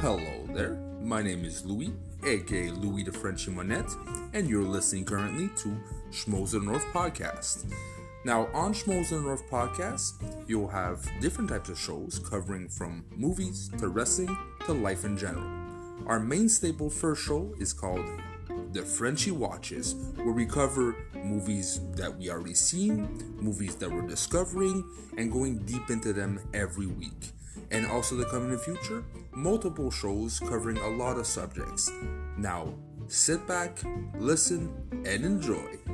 hello there. My name is Louis, aka Louis the Frenchy Monette, and you're listening currently to the North podcast. Now, on the North podcast, you'll have different types of shows covering from movies to wrestling to life in general. Our main staple first show is called The Frenchy Watches, where we cover movies that we already seen, movies that we're discovering, and going deep into them every week and also to come in the future, multiple shows covering a lot of subjects. Now, sit back, listen, and enjoy.